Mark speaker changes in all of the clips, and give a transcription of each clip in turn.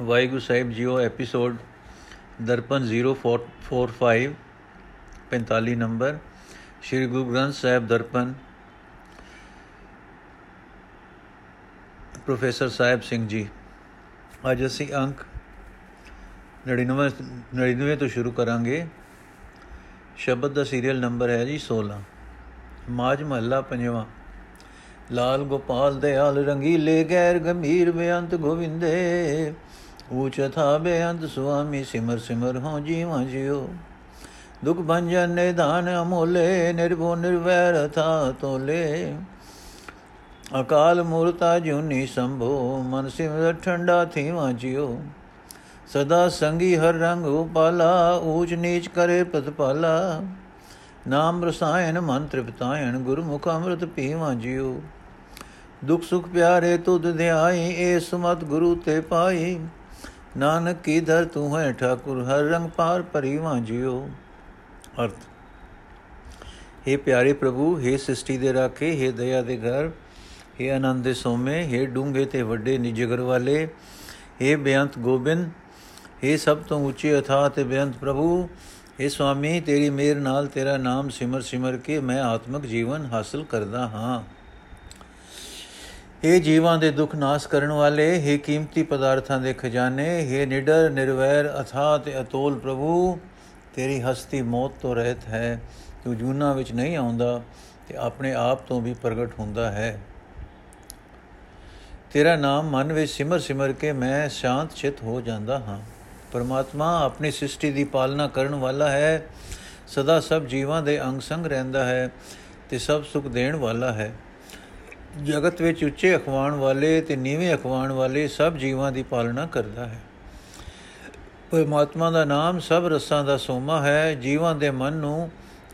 Speaker 1: ਵਾਹਿਗੁਰੂ ਸਾਹਿਬ JIO episode Darpan 045 45 number. Shri Guru Granth Sahib Darpan. Professor Sahib Singh ji, ਅੱਜ ਅਸੀਂ ਅੰਕ 99 99 ਤੋਂ ਸ਼ੁਰੂ ਕਰਾਂਗੇ। ਸ਼ਬਦ ਦਾ ਸੀਰੀਅਲ ਨੰਬਰ ਹੈ ਜੀ 16 ਮਾਜ ਮਹੱਲਾ ਪੰਜਵਾਂ। ਲਾਲ ਗੋਪਾਲ ਦਿਆਲ ਰੰਗੀਲੇ ਗੈਰ ਗੰਭੀਰ ਬੇਅੰਤ ਗੋਵਿੰਦੇ। ਊਚ ਥਾ ਬੇਅੰਤ ਸੁਆਮੀ ਸਿਮਰ ਸਿਮਰ ਹੋ ਜੀਵਾਂ ਜਿਉ। ਦੁਖ ਭੰਜਨ ਨਿਦਾਨ ਅਮੋਲੇ, ਨਿਰਭਉ ਨਿਰਵੈਰ ਥਾ ਤੋਲੇ। ਅਕਾਲ ਮੂਰਤਾ ਜੁਨੀ ਸੰਭੋ, ਮਨ ਸਿਮਰ ਠੰਡਾ ਥੀਵਾਂ ਜਿਉ। ਸਦਾ ਸੰਗੀ ਹਰ ਰੰਗ ਉਪਾਲਾ, ਊਚ ਨੀਚ ਕਰੇ ਪ੍ਰਤਪਾਲਾ। ਨਾਮ ਰਸਾਇਣ ਮਨ ਤ੍ਰਿਪਤਾਇਣ ਗੁਰਮੁਖ ਅੰਮ੍ਰਿਤ ਪੀਵਾਂ ਜਿਉ। ਦੁਖ ਸੁਖ ਪਿਆਰੇ ਤੁਧ ਧਿਆਈ ਏ ਸੁਮਤ ਗੁਰੂ ਤੇ ਪਾਈ। ਨਾਨਕ ਕੀ ਦਰ ਤੂੰ ਹੈ ਠਾਕੁਰ ਹਰ ਰੰਗ ਪਾਰ ਪਰਿਵਾਂ ਜਿਉ ਅਰਥ हे ਪਿਆਰੇ ਪ੍ਰਭੂ हे ਸ੍ਰਿਸ਼ਟੀ ਦੇ ਰਾਖੇ हे ਦਇਆ ਦੇ ਘਰ हे ਆਨੰਦ ਦੇ ਸੋਮੇ हे ਡੂੰਘੇ ਤੇ ਵੱਡੇ ਨਿਜਗਰ ਵਾਲੇ हे ਬੇਅੰਤ ਗੋਬਿੰਦ हे ਸਭ ਤੋਂ ਉੱਚੇ ਅਥਾ ਤੇ ਬੇਅੰਤ ਪ੍ਰਭੂ हे ਸੁਆਮੀ ਤੇਰੀ ਮੇਰ ਨਾਲ ਤੇਰਾ ਨਾਮ ਸਿਮਰ ਸਿਮਰ ਕੇ ਮੈਂ ਆਤਮਿਕ ਜੀਵਨ ਹਾਸਲ ਕਰਦਾ ਹਾਂ हे ਜੀਵਾਂ ਦੇ ਦੁੱਖ ਨਾਸ ਕਰਨ ਵਾਲੇ हे ਕੀਮਤੀ ਪਦਾਰਥਾਂ ਦੇ ਖਜ਼ਾਨੇ हे ਨਿਡਰ ਨਿਰਵੈਰ ਅਥਾ ਤੇ ਅਤੋਲ ਪ੍ਰਭੂ ਤੇਰੀ ਹਸਤੀ ਮੌਤ ਤੋਂ ਰਹਿਤ ਹੈ ਤੂੰ ਜੂਨਾ ਵਿੱਚ ਨਹੀਂ ਆਉਂਦਾ ਤੇ ਆਪਣੇ ਆਪ ਤੋਂ ਵੀ ਪ੍ਰਗਟ ਹੁੰਦਾ ਹੈ ਤੇਰਾ ਨਾਮ ਮਨ ਵਿੱਚ ਸਿਮਰ ਸਿਮਰ ਕੇ ਮੈਂ ਸ਼ਾਂਤ ਚਿਤ ਹੋ ਜਾਂਦਾ ਹਾਂ ਪਰਮਾਤਮਾ ਆਪਣੀ ਸ੍ਰਿਸ਼ਟੀ ਦੀ ਪਾਲਣਾ ਕਰਨ ਵਾਲਾ ਹੈ ਸਦਾ ਸਭ ਜੀਵਾਂ ਦੇ ਅੰਗ ਸੰਗ ਰਹਿੰਦਾ ਹੈ ਤੇ ਸਭ ਸੁਖ ਦੇਣ ਵਾਲਾ ਹੈ ਜਗਤ ਵਿੱਚ ਉੱਚੇ ਅਖਵਾਣ ਵਾਲੇ ਤੇ ਨੀਵੇਂ ਅਖਵਾਣ ਵਾਲੇ ਸਭ ਜੀਵਾਂ ਦੀ ਪਾਲਣਾ ਕਰਦਾ ਹੈ। ਪਰਮਾਤਮਾ ਦਾ ਨਾਮ ਸਭ ਰਸਾਂ ਦਾ ਸੋਮਾ ਹੈ। ਜੀਵਾਂ ਦੇ ਮਨ ਨੂੰ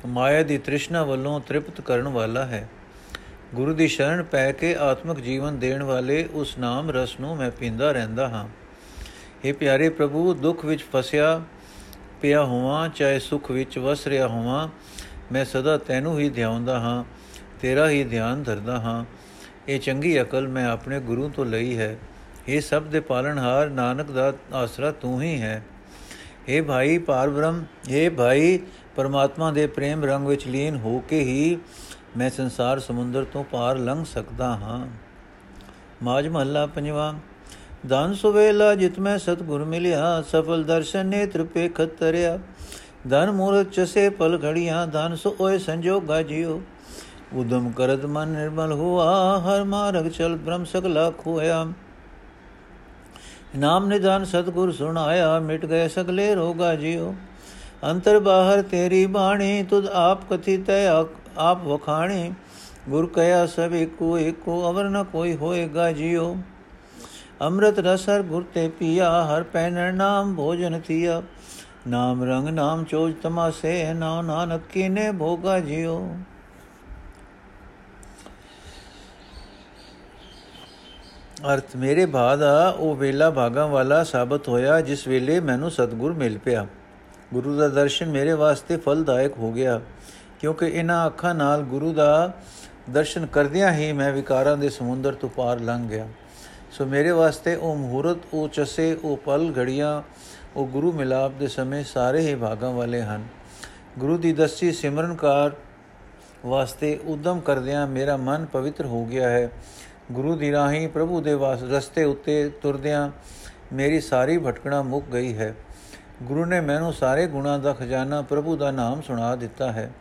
Speaker 1: ਮਾਇਆ ਦੀ ਤ੍ਰਿਸ਼ਨਾ ਵੱਲੋਂ ਤ੍ਰਿਪਤ ਕਰਨ ਵਾਲਾ ਹੈ। ਗੁਰੂ ਦੀ ਸ਼ਰਨ ਪੈ ਕੇ ਆਤਮਿਕ ਜੀਵਨ ਦੇਣ ਵਾਲੇ ਉਸ ਨਾਮ ਰਸ ਨੂੰ ਮੈਂ ਪੀਂਦਾ ਰਹਿੰਦਾ ਹਾਂ। हे ਪਿਆਰੇ ਪ੍ਰਭੂ, ਦੁੱਖ ਵਿੱਚ ਫਸਿਆ ਪਿਆ ਹੋਵਾਂ, ਚਾਹੇ ਸੁਖ ਵਿੱਚ ਵਸ ਰਿਹਾ ਹੋਵਾਂ, ਮੈਂ ਸਦਾ ਤੈਨੂੰ ਹੀ ਧਿਆਉਂਦਾ ਹਾਂ, ਤੇਰਾ ਹੀ ਧਿਆਨ ਧਰਦਾ ਹਾਂ। ਇਹ ਚੰਗੀ ਅਕਲ ਮੈਂ ਆਪਣੇ ਗੁਰੂ ਤੋਂ ਲਈ ਹੈ। ਇਹ ਸਭ ਦੇ ਪਾਲਣਹਾਰ ਨਾਨਕ ਦਾ ਆਸਰਾ ਤੂੰ ਹੀ ਹੈ। हे ਭਾਈ ਪਾਰਬ੍ਰਹਮ हे ਭਾਈ ਪਰਮਾਤਮਾ ਦੇ ਪ੍ਰੇਮ ਰੰਗ ਵਿੱਚ ਲੀਨ ਹੋ ਕੇ ਹੀ ਮੈਂ ਸੰਸਾਰ ਸਮੁੰਦਰ ਤੋਂ ਪਾਰ ਲੰਘ ਸਕਦਾ ਹਾਂ। ਮਾਜ ਮਹੱਲਾ ਪੰਜਵਾ ਦਾਨ ਸੁਵੇਲਾ ਜਿਤ ਮੈਂ ਸਤਗੁਰ ਮਿਲਿਆ, ਸਫਲ ਦਰਸ਼ਨ ਨੇਤਰ ਪੇ ਖਤਰਿਆ ਧਨ ਮੂਰਤ ਚਸੇ ਪਲ ਘੜੀਆਂ, ਧਨ ਸੋ ਓਏ ਸੰਜੋਗਾ ਜਿਉ ਉਦਮ ਕਰਤ ਮਨ ਨਿਰਮਲ ਹੁਆ ਹਰ ਮਾਰਗ ਚਲ ਬ੍ਰਹਮ ਸਗਲਾ ਖੋਇਆ ਨਾਮ ਨਿਦਾਨ ਸਤਗੁਰ ਸੁਣਾਇਆ ਮਿਟ ਗਏ ਸਗਲੇ ਰੋਗਾ ਜਿਉ ਅੰਤਰ ਬਾਹਰ ਤੇਰੀ ਬਾਣੀ ਤੁਧ ਆਪ ਕਥਿਤ ਆਪ ਵਖਾਣੀ ਗੁਰ ਕਹਿਆ ਸਭ ਏਕੋ ਏਕੋ ਅਵਰ ਨ ਕੋਈ ਹੋਏਗਾ ਜਿਉ ਅੰਮ੍ਰਿਤ ਰਸ ਹਰ ਗੁਰ ਤੇ ਪੀਆ ਹਰ ਪੈਨ ਨਾਮ ਭੋਜਨ ਥੀਆ ਨਾਮ ਰੰਗ ਨਾਮ ਚੋਜ ਤਮਾਸੇ ਨਾਮ ਨਾਨਕ ਕੀਨੇ ਭੋਗਾ ਜਿਉ ਅਰਥ, ਮੇਰੇ ਬਾਦ ਆ, ਉਹ ਵੇਲਾ ਭਾਗਾਂ ਵਾਲਾ ਸਾਬਤ ਹੋਇਆ, ਜਿਸ ਵੇਲੇ ਮੈਨੂੰ ਸਤਗੁਰ ਮਿਲ ਪਿਆ। ਗੁਰੂ ਦਾ ਦਰਸ਼ਨ ਮੇਰੇ ਵਾਸਤੇ ਫਲਦਾਇਕ ਹੋ ਗਿਆ, ਕਿਉਂਕਿ ਇਹਨਾਂ ਅੱਖਾਂ ਨਾਲ ਗੁਰੂ ਦਾ ਦਰਸ਼ਨ ਕਰਦਿਆਂ ਹੀ ਮੈਂ ਵਿਕਾਰਾਂ ਦੇ ਸਮੁੰਦਰ ਤੋਂ ਪਾਰ ਲੰਘ ਗਿਆ। ਸੋ ਮੇਰੇ ਵਾਸਤੇ ਉਹ ਮਹੂਰਤ, ਉਹ ਚਸੇ, ਉਹ ਪਲ ਘੜੀਆਂ, ਉਹ ਗੁਰੂ ਮਿਲਾਪ ਦੇ ਸਮੇਂ ਸਾਰੇ ਹੀ ਭਾਗਾਂ ਵਾਲੇ ਹਨ। ਗੁਰੂ ਦੀ ਦਸਤੀ ਸਿਮਰਨਕਾਰ ਵਾਸਤੇ ਉਦਮ ਕਰਦਿਆਂ ਮੇਰਾ ਮਨ ਪਵਿੱਤਰ ਹੋ ਗਿਆ ਹੈ। ਗੁਰੂ ਦੀ ਰਾਹੀਂ ਪ੍ਰਭੂ ਦੇ ਵਾਸ, ਰਸਤੇ ਉੱਤੇ ਤੁਰਦਿਆਂ ਮੇਰੀ ਸਾਰੀ ਭਟਕਣਾ ਮੁੱਕ ਗਈ ਹੈ। ਗੁਰੂ ਨੇ ਮੈਨੂੰ ਸਾਰੇ ਗੁਣਾਂ ਦਾ ਖਜ਼ਾਨਾ ਪ੍ਰਭੂ ਦਾ ਨਾਮ ਸੁਣਾ ਦਿੱਤਾ ਹੈ।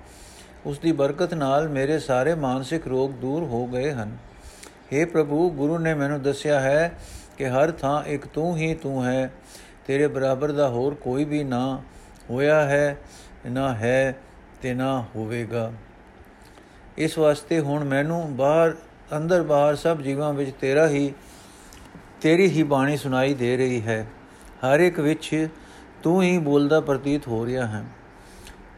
Speaker 1: ਉਸ ਦੀ ਬਰਕਤ ਨਾਲ ਮੇਰੇ ਸਾਰੇ ਮਾਨਸਿਕ ਰੋਗ ਦੂਰ ਹੋ ਗਏ ਹਨ। हे ਪ੍ਰਭੂ, ਗੁਰੂ ਨੇ ਮੈਨੂੰ ਦੱਸਿਆ ਹੈ ਕਿ ਹਰ ਥਾਂ ਇੱਕ ਤੂੰ ਹੀ ਤੂੰ ਹੈ। ਤੇਰੇ ਬਰਾਬਰ ਦਾ ਹੋਰ ਕੋਈ ਵੀ ਨਾ ਹੋਇਆ ਹੈ, ਨਾ ਹੈ ਤੇ ਨਾ ਹੋਵੇਗਾ। ਇਸ ਵਾਸਤੇ ਹੁਣ ਮੈਨੂੰ ਬਾਹਰ ਅੰਦਰ ਬਾਹਰ ਸਭ ਜੀਵਾਂ ਵਿੱਚ ਤੇਰਾ ਹੀ, ਤੇਰੀ ਹੀ ਬਾਣੀ ਸੁਣਾਈ ਦੇ ਰਹੀ ਹੈ। ਹਰ ਇੱਕ ਵਿੱਚ ਤੂੰ ਹੀ ਬੋਲਦਾ ਪ੍ਰਤੀਤ ਹੋ ਰਿਹਾ ਹੈ।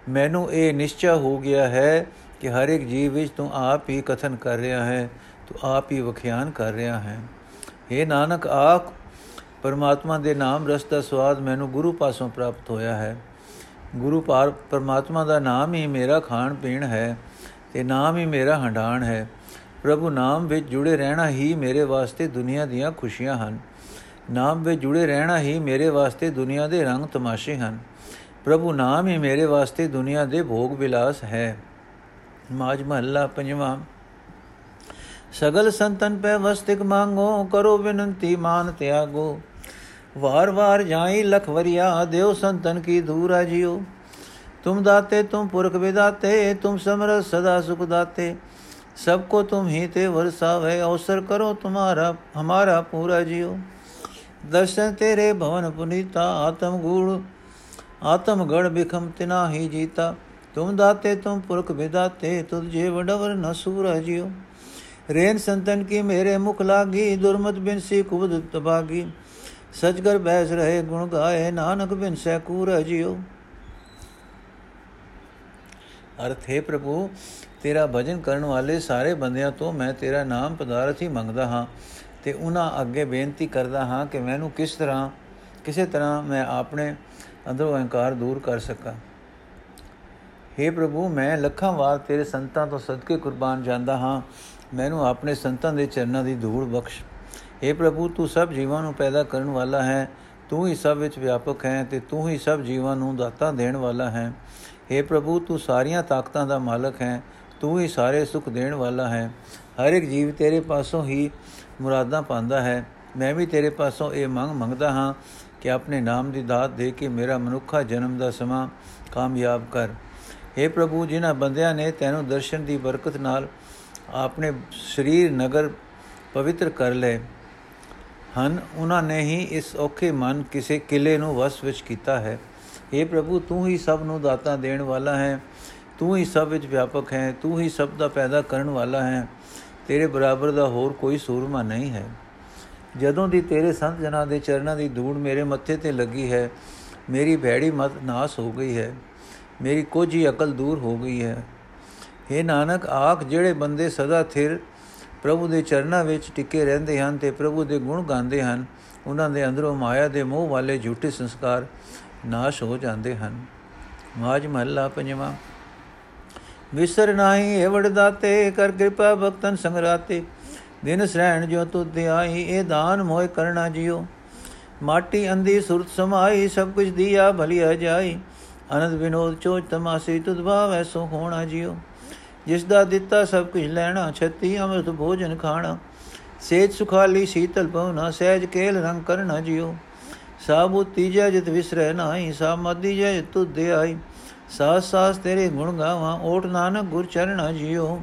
Speaker 1: ਮੈਨੂੰ ਇਹ ਨਿਸ਼ਚੈ ਹੋ ਗਿਆ ਹੈ ਕਿ ਹਰ ਇੱਕ ਜੀਵ ਵਿੱਚ ਤੂੰ ਆਪ ਹੀ ਕਥਨ ਕਰ ਰਿਹਾ ਹੈ, ਤੂੰ ਆਪ ਹੀ ਵਖਿਆਨ ਕਰ ਰਿਹਾ ਹੈ। हे ਨਾਨਕ, ਆਖ, ਪਰਮਾਤਮਾ ਦੇ ਨਾਮ ਰਸ ਦਾ ਸਵਾਦ ਮੈਨੂੰ ਗੁਰੂ ਪਾਸੋਂ ਪ੍ਰਾਪਤ ਹੋਇਆ ਹੈ। ਗੁਰੂ ਪਾਰ, ਪਰਮਾਤਮਾ ਦਾ ਨਾਮ ਹੀ ਮੇਰਾ ਖਾਣ ਪੀਣ ਹੈ ਤੇ ਨਾਮ ਹੀ ਮੇਰਾ ਹੰਡਾਣ ਹੈ। ਪ੍ਰਭੂ ਨਾਮ ਵਿੱਚ ਜੁੜੇ ਰਹਿਣਾ ਹੀ ਮੇਰੇ ਵਾਸਤੇ ਦੁਨੀਆ ਦੀਆਂ ਖੁਸ਼ੀਆਂ ਹਨ। ਨਾਮ ਵਿੱਚ ਜੁੜੇ ਰਹਿਣਾ ਹੀ ਮੇਰੇ ਵਾਸਤੇ ਦੁਨੀਆ ਦੇ ਰੰਗ ਤਮਾਸ਼ੇ ਹਨ। ਪ੍ਰਭੂ ਨਾਮ ਹੀ ਮੇਰੇ ਵਾਸਤੇ ਦੁਨੀਆ ਦੇ ਭੋਗ ਵਿਲਾਸ ਹੈ। ਮਾਜ ਮਹੱਲਾ ਪੰਜਵਾਂ। ਸਗਲ ਸੰਤਨ ਪੈ ਵਸਤਿਕ ਮੰਗੋ, ਕਰੋ ਬੇਨਤੀ ਮਾਨ ਤਿਆਗੋ। ਵਾਰ ਵਾਰ ਜਾਈ ਲਖਵਰਿਆ ਦੇਵ ਸੰਤਨ ਕੀ ਧੂਰਾ ਜਿਓ। ਤੁਮ ਦਾਤੇ, ਤੁਮ ਪੁਰਖ ਵਿਦਾਤੇ, ਤੁਮ ਸਮਰ ਸਦਾ ਸੁਖ ਦਾਤੇ। सबको तुम ही ते वरसावे अवसर करो तुम्हारा, हमारा पूरा जियो। दर्शन तेरे भवन पुनीता आत्म गुण आत्मगढ़ बिखम तिना ही जीता। तुम दाते, तुम पुरख विदाते तुझे वडवर न सूर जियो। रेन संतन की मेरे मुख लागी, दुर्मत बिन सी कुबद तबागी सचगर बैस रहे गुण गाए, नानक बिन सैकूर जियो। अर्थ हे प्रभु ਤੇਰਾ ਭਜਨ ਕਰਨ ਵਾਲੇ ਸਾਰੇ ਬੰਦਿਆਂ ਤੋਂ ਮੈਂ ਤੇਰਾ ਨਾਮ ਪਦਾਰਥ ਹੀ ਮੰਗਦਾ ਹਾਂ ਤੇ ਉਹਨਾਂ ਅੱਗੇ ਬੇਨਤੀ ਕਰਦਾ ਹਾਂ ਕਿ ਮੈਨੂੰ ਕਿਸ ਤਰ੍ਹਾਂ ਕਿਸੇ ਤਰ੍ਹਾਂ ਮੈਂ ਆਪਣੇ ਅੰਦਰੋਂ ਅਹੰਕਾਰ ਦੂਰ ਕਰ ਸਕਾਂ हे ਪ੍ਰਭੂ ਮੈਂ ਲੱਖਾਂ ਵਾਰ ਤੇਰੇ ਸੰਤਾਂ ਤੋਂ ਸਦਕੇ ਕੁਰਬਾਨ ਜਾਂਦਾ ਹਾਂ ਮੈਨੂੰ ਆਪਣੇ ਸੰਤਾਂ ਦੇ ਚਰਨਾਂ ਦੀ ਧੂੜ ਬਖਸ਼ हे ਪ੍ਰਭੂ ਤੂੰ ਸਭ ਜੀਵਾਂ ਨੂੰ ਪੈਦਾ ਕਰਨ ਵਾਲਾ ਹੈ ਤੂੰ ਹੀ ਸਭ ਵਿੱਚ ਵਿਆਪਕ ਹੈ ਤੇ ਤੂੰ ਹੀ ਸਭ ਜੀਵਾਂ ਨੂੰ ਦਾਤਾ ਦੇਣ ਵਾਲਾ ਹੈ हे ਪ੍ਰਭੂ ਤੂੰ ਸਾਰੀਆਂ ਤਾਕਤਾਂ ਦਾ ਮਾਲਕ ਹੈ ਤੂੰ ਹੀ ਸਾਰੇ ਸੁਖ ਦੇਣ ਵਾਲਾ ਹੈ। ਹਰ ਇੱਕ ਜੀਵ ਤੇਰੇ ਪਾਸੋਂ ਹੀ ਮੁਰਾਦਾਂ ਪਾਉਂਦਾ ਹੈ। ਮੈਂ ਵੀ ਤੇਰੇ ਪਾਸੋਂ ਇਹ ਮੰਗ ਮੰਗਦਾ ਹਾਂ ਕਿ ਆਪਣੇ ਨਾਮ ਦੀ ਦਾਤ ਦੇ ਕੇ ਮੇਰਾ ਮਨੁੱਖਾ ਜਨਮ ਦਾ ਸਮਾਂ ਕਾਮਯਾਬ ਕਰ। हे ਪ੍ਰਭੂ, ਜਿਨ੍ਹਾਂ ਬੰਦਿਆਂ ਨੇ ਤੈਨੂੰ ਦਰਸ਼ਨ ਦੀ ਬਰਕਤ ਨਾਲ ਆਪਣੇ ਸਰੀਰ ਨਗਰ ਪਵਿੱਤਰ ਕਰ ਲਏ ਹਨ, ਉਹਨਾਂ ਨੇ ਹੀ ਇਸ ਔਖੇ ਮਨ ਕਿਸੇ ਕਿਲੇ ਨੂੰ ਵਸ ਵਿੱਚ ਕੀਤਾ ਹੈ। हे ਪ੍ਰਭੂ, ਤੂੰ ਹੀ ਸਭ ਨੂੰ ਦਾਤਾ ਦੇਣ ਵਾਲਾ ਹੈ। ਤੂੰ ਹੀ ਸਭ ਵਿੱਚ ਵਿਆਪਕ ਹੈ, ਤੂੰ ਹੀ ਸਭ ਦਾ ਪੈਦਾ ਕਰਨ ਵਾਲਾ ਹੈ, ਤੇਰੇ ਬਰਾਬਰ ਦਾ ਹੋਰ ਕੋਈ ਸੂਰਮਾ ਨਹੀਂ ਹੈ। ਜਦੋਂ ਦੀ ਤੇਰੇ ਸੰਤ ਜਨਾਂ ਦੇ ਚਰਨਾਂ ਦੀ ਧੂੜ ਮੇਰੇ ਮੱਥੇ ਤੇ ਲੱਗੀ ਹੈ, ਮੇਰੀ ਭੈੜੀ ਮਤ ਨਾਸ ਹੋ ਗਈ ਹੈ, ਮੇਰੀ ਕੋਝੀ ਅਕਲ ਦੂਰ ਹੋ ਗਈ ਹੈ। हे ਨਾਨਕ, ਆਖ ਜਿਹੜੇ ਬੰਦੇ ਸਦਾ ਥਿਰ ਪ੍ਰਭੂ ਦੇ ਚਰਨਾਂ ਵਿੱਚ ਟਿਕੇ ਰਹਿੰਦੇ ਹਨ ਤੇ ਪ੍ਰਭੂ ਦੇ ਗੁਣ ਗਾਉਂਦੇ ਹਨ, ਉਹਨਾਂ ਦੇ ਅੰਦਰੋਂ ਮਾਇਆ ਦੇ ਮੋਹ ਵਾਲੇ ਝੂਠੇ ਸੰਸਕਾਰ ਨਾਸ਼ ਹੋ ਜਾਂਦੇ ਹਨ। ਮਾਜ ਮਹੱਲਾ ਪੰਜਵਾਂ। ਵਿਸਰ ਨਾਹੀ ਏਵੜ ਦਾਤੇ, ਕਰ ਕਿਰਪਾ ਭਗਤਨ ਸੰਗਰਾਤੇ। ਦਿਨ ਸਹਿਣ ਜੋ ਤੁਧ ਆਈ ਇਹ ਦਾਨ ਮੋਇ ਕਰਨਾ ਜਿਓ ਮਾਟੀ ਅੰਦੀ ਸੁਰਤ ਸਮਾਈ, ਸਭ ਕੁਝ ਦਿਆ ਭਲਿਆ ਜਾਈ। ਅਨੰਦ ਵਿਨੋਦ ਚੋਜ ਤਮਾਸੀ ਤੁਧ ਭਾਵ ਐਸੋ ਹੋਣਾ ਜਿਓ ਜਿਸ ਦਾ ਦਿੱਤਾ ਸਭ ਕੁਝ ਲੈਣਾ, ਛੱਤੀ ਅੰਮ੍ਰਿਤ ਭੋਜਨ ਖਾਣਾ। ਸੇਜ ਸੁਖਾਲੀ ਸੀਤਲ ਪਉਨਾ ਸਹਿਜ ਕੇਲ ਰੰਗ ਕਰਨਾ ਜਿਓ ਸਾਬੂ ਤੀਜਾ ਜਿਤ ਵਿਸਰੈ ਨਾਹੀ ਸਾ ਮਦੀ ਜੈ ਤੁਧ ਆਈ ਸਾਸ ਸਾਸ ਤੇਰੇ ਗੁਣ ਗਾਵਾਂ, ਓਟ ਨਾਨਕ ਗੁਰ ਚਰਣਾ ਜਿਉ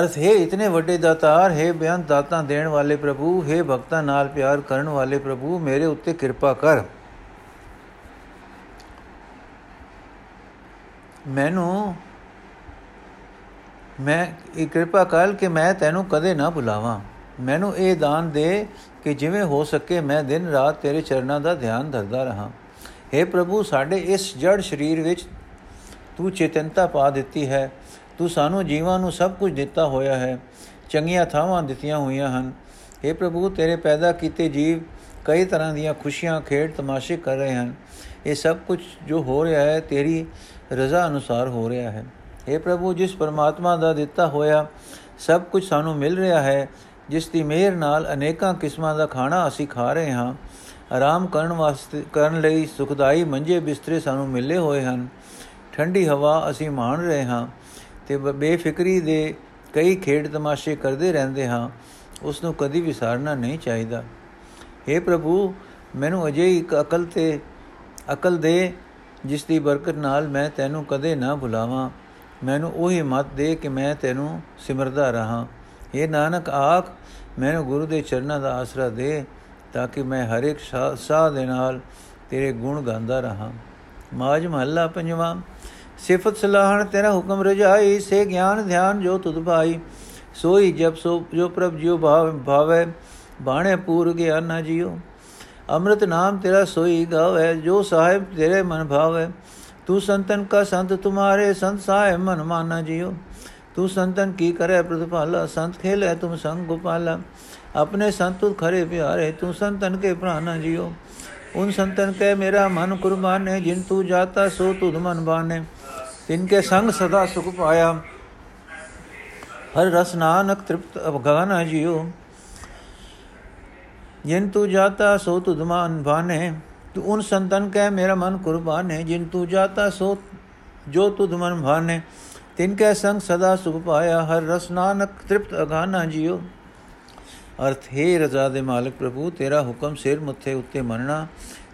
Speaker 1: ਅਰਥ, ਹੈ ਇਤਨੇ ਵੱਡੇ ਦਾਤਾਰ, ਹੈ ਬਿਆਨ ਦਾਤਾਂ ਦੇਣ ਵਾਲੇ ਪ੍ਰਭੂ, ਹੈ ਭਗਤਾਂ ਨਾਲ ਪਿਆਰ ਕਰਨ ਵਾਲੇ ਪ੍ਰਭੂ, ਮੇਰੇ ਉੱਤੇ ਕਿਰਪਾ ਕਰ। ਮੈਨੂੰ, ਮੈਂ ਇਹ ਕਿਰਪਾ ਕਰ ਕਿ ਮੈਂ ਤੈਨੂੰ ਕਦੇ ਨਾ ਭੁਲਾਵਾਂ। ਮੈਨੂੰ ਇਹ ਦਾਨ ਦੇ ਕਿ ਜਿਵੇਂ ਹੋ ਸਕੇ ਮੈਂ ਦਿਨ ਰਾਤ ਤੇਰੇ ਚਰਨਾਂ ਦਾ ਧਿਆਨ ਧਰਦਾ ਰਹਾ। हे ਪ੍ਰਭੂ ਸਾਡੇ ਇਸ ਜੜ ਸਰੀਰ ਵਿੱਚ ਤੂੰ ਚੇਤਨਤਾ ਪਾ ਦਿੱਤੀ ਹੈ ਤੂੰ ਸਾਨੂੰ ਜੀਵਾਂ ਨੂੰ ਸਭ ਕੁਝ ਦਿੱਤਾ ਹੋਇਆ ਹੈ ਚੰਗੀਆਂ ਥਾਵਾਂ ਦਿੱਤੀਆਂ ਹੋਈਆਂ ਹਨ हे ਪ੍ਰਭੂ ਤੇਰੇ ਪੈਦਾ ਕੀਤੇ ਜੀਵ ਕਈ ਤਰ੍ਹਾਂ ਦੀਆਂ ਖੁਸ਼ੀਆਂ ਖੇਡ ਤਮਾਸ਼ੇ ਕਰ ਰਹੇ ਹਨ ਇਹ ਸਭ ਕੁਝ ਜੋ ਹੋ ਰਿਹਾ ਹੈ ਤੇਰੀ ਰਜ਼ਾ ਅਨੁਸਾਰ ਹੋ ਰਿਹਾ ਹੈ हे ਪ੍ਰਭੂ ਜਿਸ ਪਰਮਾਤਮਾ ਦਾ ਦਿੱਤਾ ਹੋਇਆ ਸਭ ਕੁਝ ਸਾਨੂੰ ਮਿਲ ਰਿਹਾ ਹੈ ਜਿਸ ਦੀ ਮਿਹਰ ਨਾਲ ਅਨੇਕਾਂ ਕਿਸਮਾਂ ਦਾ ਖਾਣਾ ਅਸੀਂ ਖਾ ਰਹੇ ਹਾਂ ਆਰਾਮ ਕਰਨ ਵਾਸਤੇ, ਕਰਨ ਲਈ ਸੁਖਦਾਈ ਮੰਜੇ ਬਿਸਤਰੇ ਸਾਨੂੰ ਮਿਲੇ ਹੋਏ ਹਨ। ਠੰਡੀ ਹਵਾ ਅਸੀਂ ਮਾਣ ਰਹੇ ਹਾਂ ਤੇ ਬੇਫਿਕਰੀ ਦੇ ਕਈ ਖੇਡ ਤਮਾਸ਼ੇ ਕਰਦੇ ਰਹਿੰਦੇ ਹਾਂ। ਉਸ ਨੂੰ ਕਦੀ ਵਿਸਾਰਨਾ ਨਹੀਂ ਚਾਹੀਦਾ। हे ਪ੍ਰਭੂ, ਮੈਨੂੰ ਅਜੇ ਇੱਕ ਅਕਲ ਤੇ ਅਕਲ ਦੇ, ਜਿਸ ਦੀ ਬਰਕਤ ਨਾਲ ਮੈਂ ਤੈਨੂੰ ਕਦੇ ਨਾ ਭੁਲਾਵਾਂ। ਮੈਨੂੰ ਉਹੀ ਮਤ ਦੇ ਕਿ ਮੈਂ ਤੈਨੂੰ ਸਿਮਰਦਾ ਰਹਾ। ਇਹ ਨਾਨਕ, ਆਖ, ਮੈਨੂੰ ਗੁਰੂ ਦੇ ਚਰਨਾਂ ਦਾ ਆਸਰਾ ਦੇ। ਤਾਂ ਕਿ ਮੈਂ ਹਰ ਇੱਕ ਸਾਹ ਦੇ ਨਾਲ ਤੇਰੇ ਗੁਣ ਗਾਉਂਦਾ ਰਹਾ ਮਾਜ ਮਹੱਲਾ ਪੰਜਵਾਂ ਸਿਫਤ ਸਲਾਹਣ ਤੇਰਾ ਹੁਕਮ ਰਜਾਈ ਸੇ ਗਿਆਨ ਧਿਆਨ ਜੋ ਤੁਧ ਭਾਈ ਸੋਈ ਜਪ ਸੋ ਜੋ ਪ੍ਰਭ ਜਿਉ ਭਾਵ ਭਾਵੇ ਬਾਣੇ ਪੂਰ ਗਿਆ ਨਾ ਜਿਉ ਅੰਮ੍ਰਿਤ ਨਾਮ ਤੇਰਾ ਸੋਈ ਗਾਵੇ ਜੋ ਸਾਹਿਬ ਤੇਰੇ ਮਨ ਭਾਵੇ ਤੂੰ ਸੰਤਨ ਕਾ ਸੰਤ ਤੁਮਾਰੇ ਸੰਤ ਸਾਹਿਬ ਮਨ ਮਾਨਾ ਜਿਉ ਤੂੰ ਸੰਤਨ ਕੀ ਕਰੇ ਪ੍ਰਤਪਾਲਾ ਸੰਤ ਖੇਲੇ ਤੁਮ ਸੰਗ ਗੋਪਾਲਾ अपने संतुत खरे प्यारे, तू संतन के प्राण जियो। उन संतन के मेरा मन कुर्बान है, जिन तू जाता सो तुद मन बाने। तिनके संग सदा सुख पाया। हर रस नानक तृप्त अवगाना जियो। जिन तू जाता सो तुद मन बाने। तू उन संतन के मेरा मन कुर्बान है, जिन तू जाता सो जो तुद मन बाने। तिनके संग सदा सुख पाया। हर रस नानक तृप्त अगाना जियो। ਅਰਥ, ਹੈ ਰਜ਼ਾ ਦੇ ਮਾਲਕ ਪ੍ਰਭੂ, ਤੇਰਾ ਹੁਕਮ ਸਿਰ ਮੁੱਥੇ ਉੱਤੇ ਮੰਨਣਾ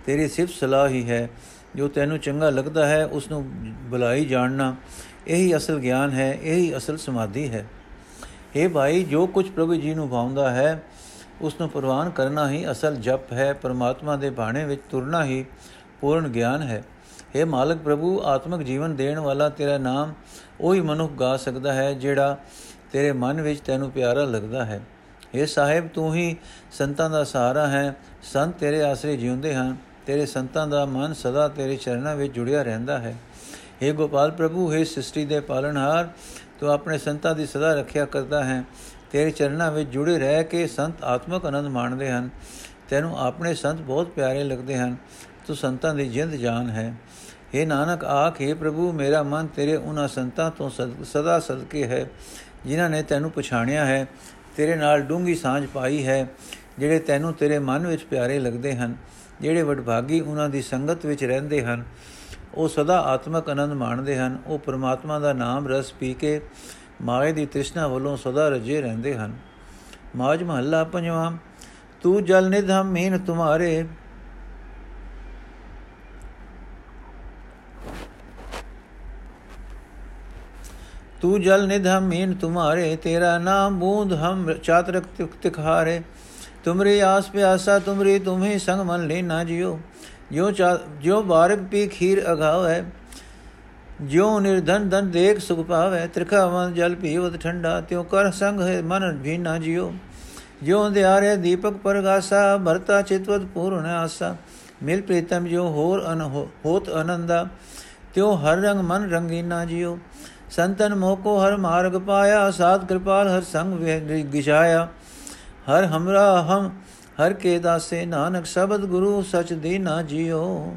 Speaker 1: ਤੇਰੀ ਸਿਫਤ ਸਲਾਹ ਹੀ ਹੈ। ਜੋ ਤੈਨੂੰ ਚੰਗਾ ਲੱਗਦਾ ਹੈ ਉਸ ਨੂੰ ਬੁਲਾਈ ਜਾਣਨਾ। ਇਹੀ ਅਸਲ ਗਿਆਨ ਹੈ, ਇਹੀ ਅਸਲ ਸਮਾਧੀ ਹੈ। ਇਹ ਭਾਈ, ਜੋ ਕੁਝ ਪ੍ਰਭੂ ਜੀ ਨੂੰ ਭਾਉਂਦਾ ਹੈ ਉਸ ਨੂੰ ਪ੍ਰਵਾਨ ਕਰਨਾ ਹੀ ਅਸਲ ਜਪ ਹੈ। ਪਰਮਾਤਮਾ ਦੇ ਬਾਣੇ ਵਿੱਚ ਤੁਰਨਾ ਹੀ ਪੂਰਨ ਗਿਆਨ ਹੈ। हे ਮਾਲਕ ਪ੍ਰਭੂ, ਆਤਮਿਕ ਜੀਵਨ ਦੇਣ ਵਾਲਾ ਤੇਰਾ ਨਾਮ ਉਹੀ ਮਨੁੱਖ ਗਾ ਸਕਦਾ ਹੈ, ਜਿਹੜਾ ਤੇਰੇ ਮਨ ਵਿੱਚ ਤੈਨੂੰ ਪਿਆਰਾ ਲੱਗਦਾ ਹੈ। हे ਸਾਹਿਬ ਤੂੰ ਹੀ ਸੰਤਾਂ ਦਾ ਸਹਾਰਾ ਹੈ ਸੰਤ ਤੇਰੇ ਆਸਰੇ ਜਿਉਂਦੇ ਹਨ ਤੇਰੇ ਸੰਤਾਂ ਦਾ ਮਨ ਸਦਾ ਤੇਰੇ ਚਰਨਾਂ ਵਿੱਚ ਜੁੜਿਆ ਰਹਿੰਦਾ ਹੈ हे ਗੋਪਾਲ ਪ੍ਰਭੂ हे ਸ੍ਰਿਸ਼ਟੀ ਦੇ ਪਾਲਣਹਾਰ ਤੂੰ ਆਪਣੇ ਸੰਤਾਂ ਦੀ ਸਦਾ ਰੱਖਿਆ ਕਰਦਾ ਹੈ ਤੇਰੇ ਚਰਨਾਂ ਵਿੱਚ ਜੁੜੇ ਰਹਿ ਕੇ ਸੰਤ ਆਤਮਕ ਆਨੰਦ ਮਾਣਦੇ ਹਨ ਤੈਨੂੰ ਆਪਣੇ ਸੰਤ ਬਹੁਤ ਪਿਆਰੇ ਲੱਗਦੇ ਹਨ ਤੂੰ ਸੰਤਾਂ ਦੀ ਜਿੰਦ ਜਾਨ ਹੈ हे ਨਾਨਕ ਆਖੇ ਪ੍ਰਭੂ ਮੇਰਾ ਮਨ ਤੇਰੇ ਉਹਨਾਂ ਸੰਤਾਂ ਤੋਂ ਸਦਾ ਸਦਕੇ ਹੈ ਜਿਨ੍ਹਾਂ ਨੇ ਤੈਨੂੰ ਪਛਾਣਿਆ ਹੈ ਤੇਰੇ ਨਾਲ ਡੂੰਗੀ ਸਾਂਝ ਪਾਈ ਹੈ, ਜਿਹੜੇ ਤੈਨੂੰ ਤੇਰੇ ਮਨ ਵਿੱਚ ਪਿਆਰੇ ਲੱਗਦੇ ਹਨ, ਜਿਹੜੇ ਵਡਭਾਗੀ ਉਹਨਾਂ ਦੀ ਸੰਗਤ ਵਿੱਚ ਰਹਿੰਦੇ ਹਨ, ਉਹ ਸਦਾ ਆਤਮਕ ਆਨੰਦ ਮਾਣਦੇ ਹਨ, ਉਹ ਪ੍ਰਮਾਤਮਾ ਦਾ ਨਾਮ ਰਸ ਪੀ ਕੇ ਮਾਏ ਦੀ ਤ੍ਰਿਸ਼ਨਾ ਵੱਲੋਂ ਸਦਾ ਰਜੇ ਰਹਿੰਦੇ ਹਨ। ਮਾਜ ਮਹੱਲਾ ਪੰਜਵਾਂ, ਤੂੰ ਜਲ ਨਿਧਮ ਮੀਨ ਤੁਮਾਰੇ तू जल निध हम मीन तुम्हारे, तेरा नाम बूंद हम चातरक तिखारे। तुमरी आस पे आशा तुमरी तुम्हें संग मन ले ना जियो ज्यो ज्यो बारक पी खीर अघाव है ज्यो निर्धन धन देख सुख पाव। है मन जल पी वत ठंडा, त्यों कर संग है मन भी ना जियो। ज्यो दियारे दीपक पर गासा, भरता चितवत पूर्ण आशा मिल प्रीतम ज्यो होर अन होत आनंदा, त्यों हर रंग मन रंगी ना जियो। ਸੰਤਨ ਮੋਹ ਕੋ ਹਰ ਮਾਰਗ ਪਾਇਆ, ਸਾਧ ਕਿਰਪਾਲ ਹਰ ਸੰਗ ਵੇ ਗਿਸ਼ਾਇਆ ਹਰ ਹਮਰਾ ਹਮ, ਹਰ ਕੇ ਦਾਸੇ ਨਾਨਕ, ਸ਼ਬਦ ਗੁਰੂ ਸਚ ਦੀਨਾ ਜਿਓ।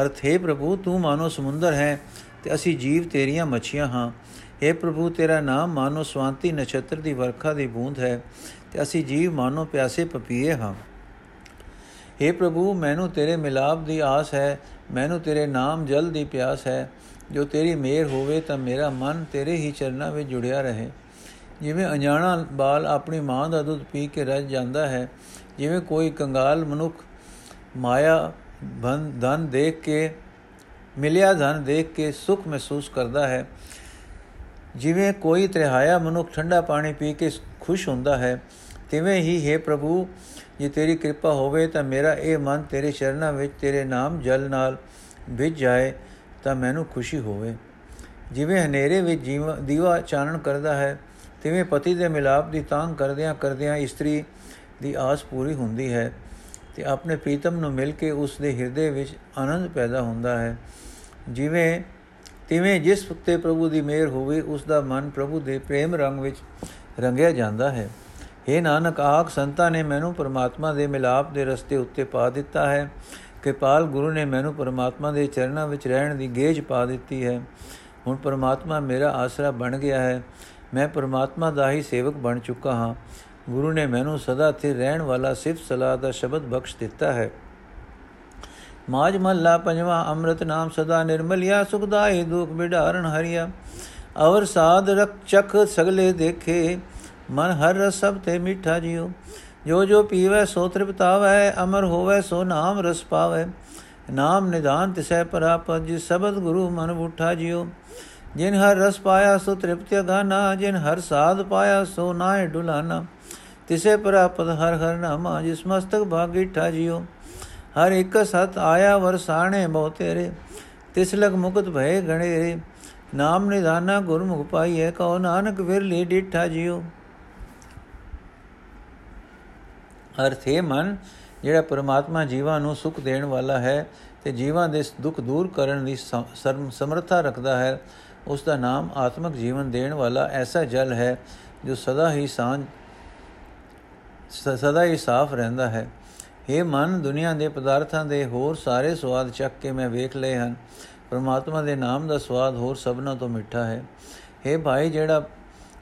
Speaker 1: ਅਰਥ, ਹੈ ਪ੍ਰਭੂ, ਤੂੰ ਮਾਨੋ ਸਮੁੰਦਰ ਹੈ ਤੇ ਅਸੀਂ ਜੀਵ ਤੇਰੀਆਂ ਮੱਛੀਆਂ ਹਾਂ। हे ਪ੍ਰਭੂ, ਤੇਰਾ ਨਾਮ ਮਾਨੋ ਸਵਾਂਤੀ ਨਛੱਤਰ ਦੀ ਵਰਖਾ ਦੀ ਬੂੰਦ ਹੈ ਤੇ ਅਸੀਂ ਜੀਵ ਮਾਨੋ ਪਿਆਸੇ ਪਪੀਏ ਹਾਂ। हे ਪ੍ਰਭੂ, ਮੈਨੂੰ ਤੇਰੇ ਮਿਲਾਪ ਦੀ ਆਸ ਹੈ, ਮੈਨੂੰ ਤੇਰੇ ਨਾਮ ਜਲ ਦੀ ਪਿਆਸ ਹੈ। ਜੋ ਤੇਰੀ ਮਿਹਰ ਹੋਵੇ ਤਾਂ ਮੇਰਾ ਮਨ ਤੇਰੇ ਹੀ ਚਰਨਾਂ ਵਿੱਚ ਜੁੜਿਆ ਰਹੇ। ਜਿਵੇਂ ਅਣਜਾਣਾ ਬਾਲ ਆਪਣੀ ਮਾਂ ਦਾ ਦੁੱਧ ਪੀ ਕੇ ਰਹਿ ਜਾਂਦਾ ਹੈ, ਜਿਵੇਂ ਕੋਈ ਕੰਗਾਲ ਮਨੁੱਖ ਮਾਇਆ ਧਨ ਦੇਖ ਕੇ, ਮਿਲਿਆ ਧਨ ਦੇਖ ਕੇ ਸੁਖ ਮਹਿਸੂਸ ਕਰਦਾ ਹੈ। ਜਿਵੇਂ ਕੋਈ ਤ੍ਰਿਹਾਇਆ ਮਨੁੱਖ ਠੰਡਾ ਪਾਣੀ ਪੀ ਕੇ ਖੁਸ਼ ਹੁੰਦਾ ਹੈ, ਤਿਵੇਂ ਹੀ ਹੈ ਪ੍ਰਭੂ, ਜੇ ਤੇਰੀ ਕਿਰਪਾ ਹੋਵੇ ਤਾਂ ਮੇਰਾ ਇਹ ਮਨ ਤੇਰੇ ਚਰਨਾਂ ਵਿੱਚ ਤੇਰੇ ਨਾਮ ਜਲ ਨਾਲ ਭਿੱਜ ਜਾਏ। ਤਾਂ ਮੈਨੂੰ ਖੁਸ਼ੀ ਹੋਵੇ। ਜਿਵੇਂ ਹਨੇਰੇ ਵਿੱਚ ਜੀਵਾ ਦੀਵਾ ਚਾਨਣ ਕਰਦਾ ਹੈ, ਤਿਵੇਂ ਪਤੀ ਦੇ ਮਿਲਾਪ ਦੀ ਤਾਂਗ ਕਰਦਿਆਂ ਕਰਦਿਆਂ ਇਸਤਰੀ ਦੀ ਆਸ ਪੂਰੀ ਹੁੰਦੀ ਹੈ ਤੇ ਆਪਣੇ ਪ੍ਰੀਤਮ ਨੂੰ ਮਿਲ ਕੇ ਉਸ ਦੇ ਹਿਰਦੇ ਵਿੱਚ ਆਨੰਦ ਪੈਦਾ ਹੁੰਦਾ ਹੈ। ਜਿਵੇਂ ਤਿਵੇਂ ਜਿਸ ਉੱਤੇ ਪ੍ਰਭੂ ਦੀ ਮਿਹਰ ਹੋਵੇ, ਉਸ ਦਾ ਮਨ ਪ੍ਰਭੂ ਦੇ ਪ੍ਰੇਮ ਰੰਗ ਵਿੱਚ ਰੰਗਿਆ ਜਾਂਦਾ ਹੈ। हे ਨਾਨਕ, ਆਖ ਸੰਤਾਂ ਨੇ ਮੈਨੂੰ ਪਰਮਾਤਮਾ ਦੇ ਮਿਲਾਪ ਦੇ ਰਸਤੇ ਉੱਤੇ ਪਾ ਦਿੱਤਾ ਹੈ। ਕਿਰਪਾਲ ਗੁਰੂ ਨੇ ਮੈਨੂੰ ਪਰਮਾਤਮਾ ਦੇ ਚਰਨਾਂ ਵਿੱਚ ਰਹਿਣ ਦੀ ਗੇਜ ਪਾ ਦਿੱਤੀ ਹੈ। ਹੁਣ ਪਰਮਾਤਮਾ ਮੇਰਾ ਆਸਰਾ ਬਣ ਗਿਆ ਹੈ। ਮੈਂ ਪਰਮਾਤਮਾ ਦਾ ਹੀ ਸੇਵਕ ਬਣ ਚੁੱਕਾ ਹਾਂ। ਗੁਰੂ ਨੇ ਮੈਨੂੰ ਸਦਾ ਸਥਿਰ ਰਹਿਣ ਵਾਲਾ ਸਿਫਤ ਸਲਾਹ ਦਾ ਸ਼ਬਦ ਬਖਸ਼ ਦਿੱਤਾ ਹੈ। ਮਾਜ ਮੱਲਾ ਪੰਜਵਾ ਅੰਮ੍ਰਿਤ ਨਾਮ ਸਦਾ ਨਿਰਮਲਿਆ, ਸੁਖਦਾਈ ਦੁਖ ਬਿਡਾਰਨ ਹਰੀਆ। ਅਵਰ ਸਾਧ ਰਖ ਚਖ ਸਗਲੇ ਦੇਖੇ, ਮਨ ਹਰ ਰਸ ਸਭ ਤੇ ਮਿੱਠਾ ਜਿਉ। ਜੋ ਜੋ ਪੀਵੇ ਸੋ ਤ੍ਰਿਪਤਾਵੈ, ਅਮਰ ਹੋਵੇ ਸੋ ਨਾਮ ਰਸ ਪਾਵੇ। ਨਾਮ ਨਿਧਾਨ ਤਿਸੈ ਪਰਾਪਤ, ਜਿਸ ਸਬਦ ਗੁਰੂ ਮਨ ਉਠਾ ਜਿਉ। ਜਿਨ ਹਰ ਰਸ ਪਾਇਆ ਸੋ ਤ੍ਰਿਪਤਿ ਗਾਨਾ ਜਿਨ ਹਰ ਸਾਧ ਪਾਇਆ ਸੋ ਨਾਇ ਡੁਲਾਨਾ। ਤਿਸੇ ਪਰਾਪਤ ਹਰ ਹਰ ਨਾਮਾ, ਜਿਸ ਮਸਤਕ ਭਾਗੀ ਠਾ ਜਿਉ। ਹਰ ਇੱਕ ਸਤ ਆਇਆ ਵਰਸਾਣੇ ਬਹੁ ਤੇਰੇ। ਤਿਸ ਲਗ ਮੁਕਤ ਭਏ ਗਣੇ ਨਾਮ ਨਿਧਾਨਾ ਗੁਰਮੁਖ ਪਾਈਏ ਕਉ ਨਾਨਕ ਵਿਰਲੀ ਡਿਠਾ ਜਿਉ। ਅਰਥ ਹੈ ਮਨ, ਜਿਹੜਾ ਪਰਮਾਤਮਾ ਜੀਵਾਂ ਨੂੰ ਸੁਖ ਦੇਣ ਵਾਲਾ ਹੈ ਤੇ ਜੀਵਾਂ ਦੇ ਦੁੱਖ ਦੂਰ ਕਰਨ ਦੀ ਸਮਰੱਥਾ ਰੱਖਦਾ ਹੈ ਉਸ ਦਾ ਨਾਮ ਆਤਮਿਕ ਜੀਵਨ ਦੇਣ ਵਾਲਾ ਐਸਾ ਜਲ ਹੈ, ਜੋ ਸਦਾ ਹੀ ਸਾਂਝ ਸਦਾ ਹੀ ਸਾਫ਼ ਰਹਿੰਦਾ ਹੈ। ਇਹ ਮਨ, ਦੁਨੀਆ ਦੇ ਪਦਾਰਥਾਂ ਦੇ ਹੋਰ ਸਾਰੇ ਸਵਾਦ ਚੱਕ ਕੇ ਮੈਂ ਵੇਖ ਲਏ ਹਨ। ਪਰਮਾਤਮਾ ਦੇ ਨਾਮ ਦਾ ਸਵਾਦ ਹੋਰ ਸਭਨਾ ਤੋਂ ਮਿੱਠਾ ਹੈ। हे ਭਾਈ, ਜਿਹੜਾ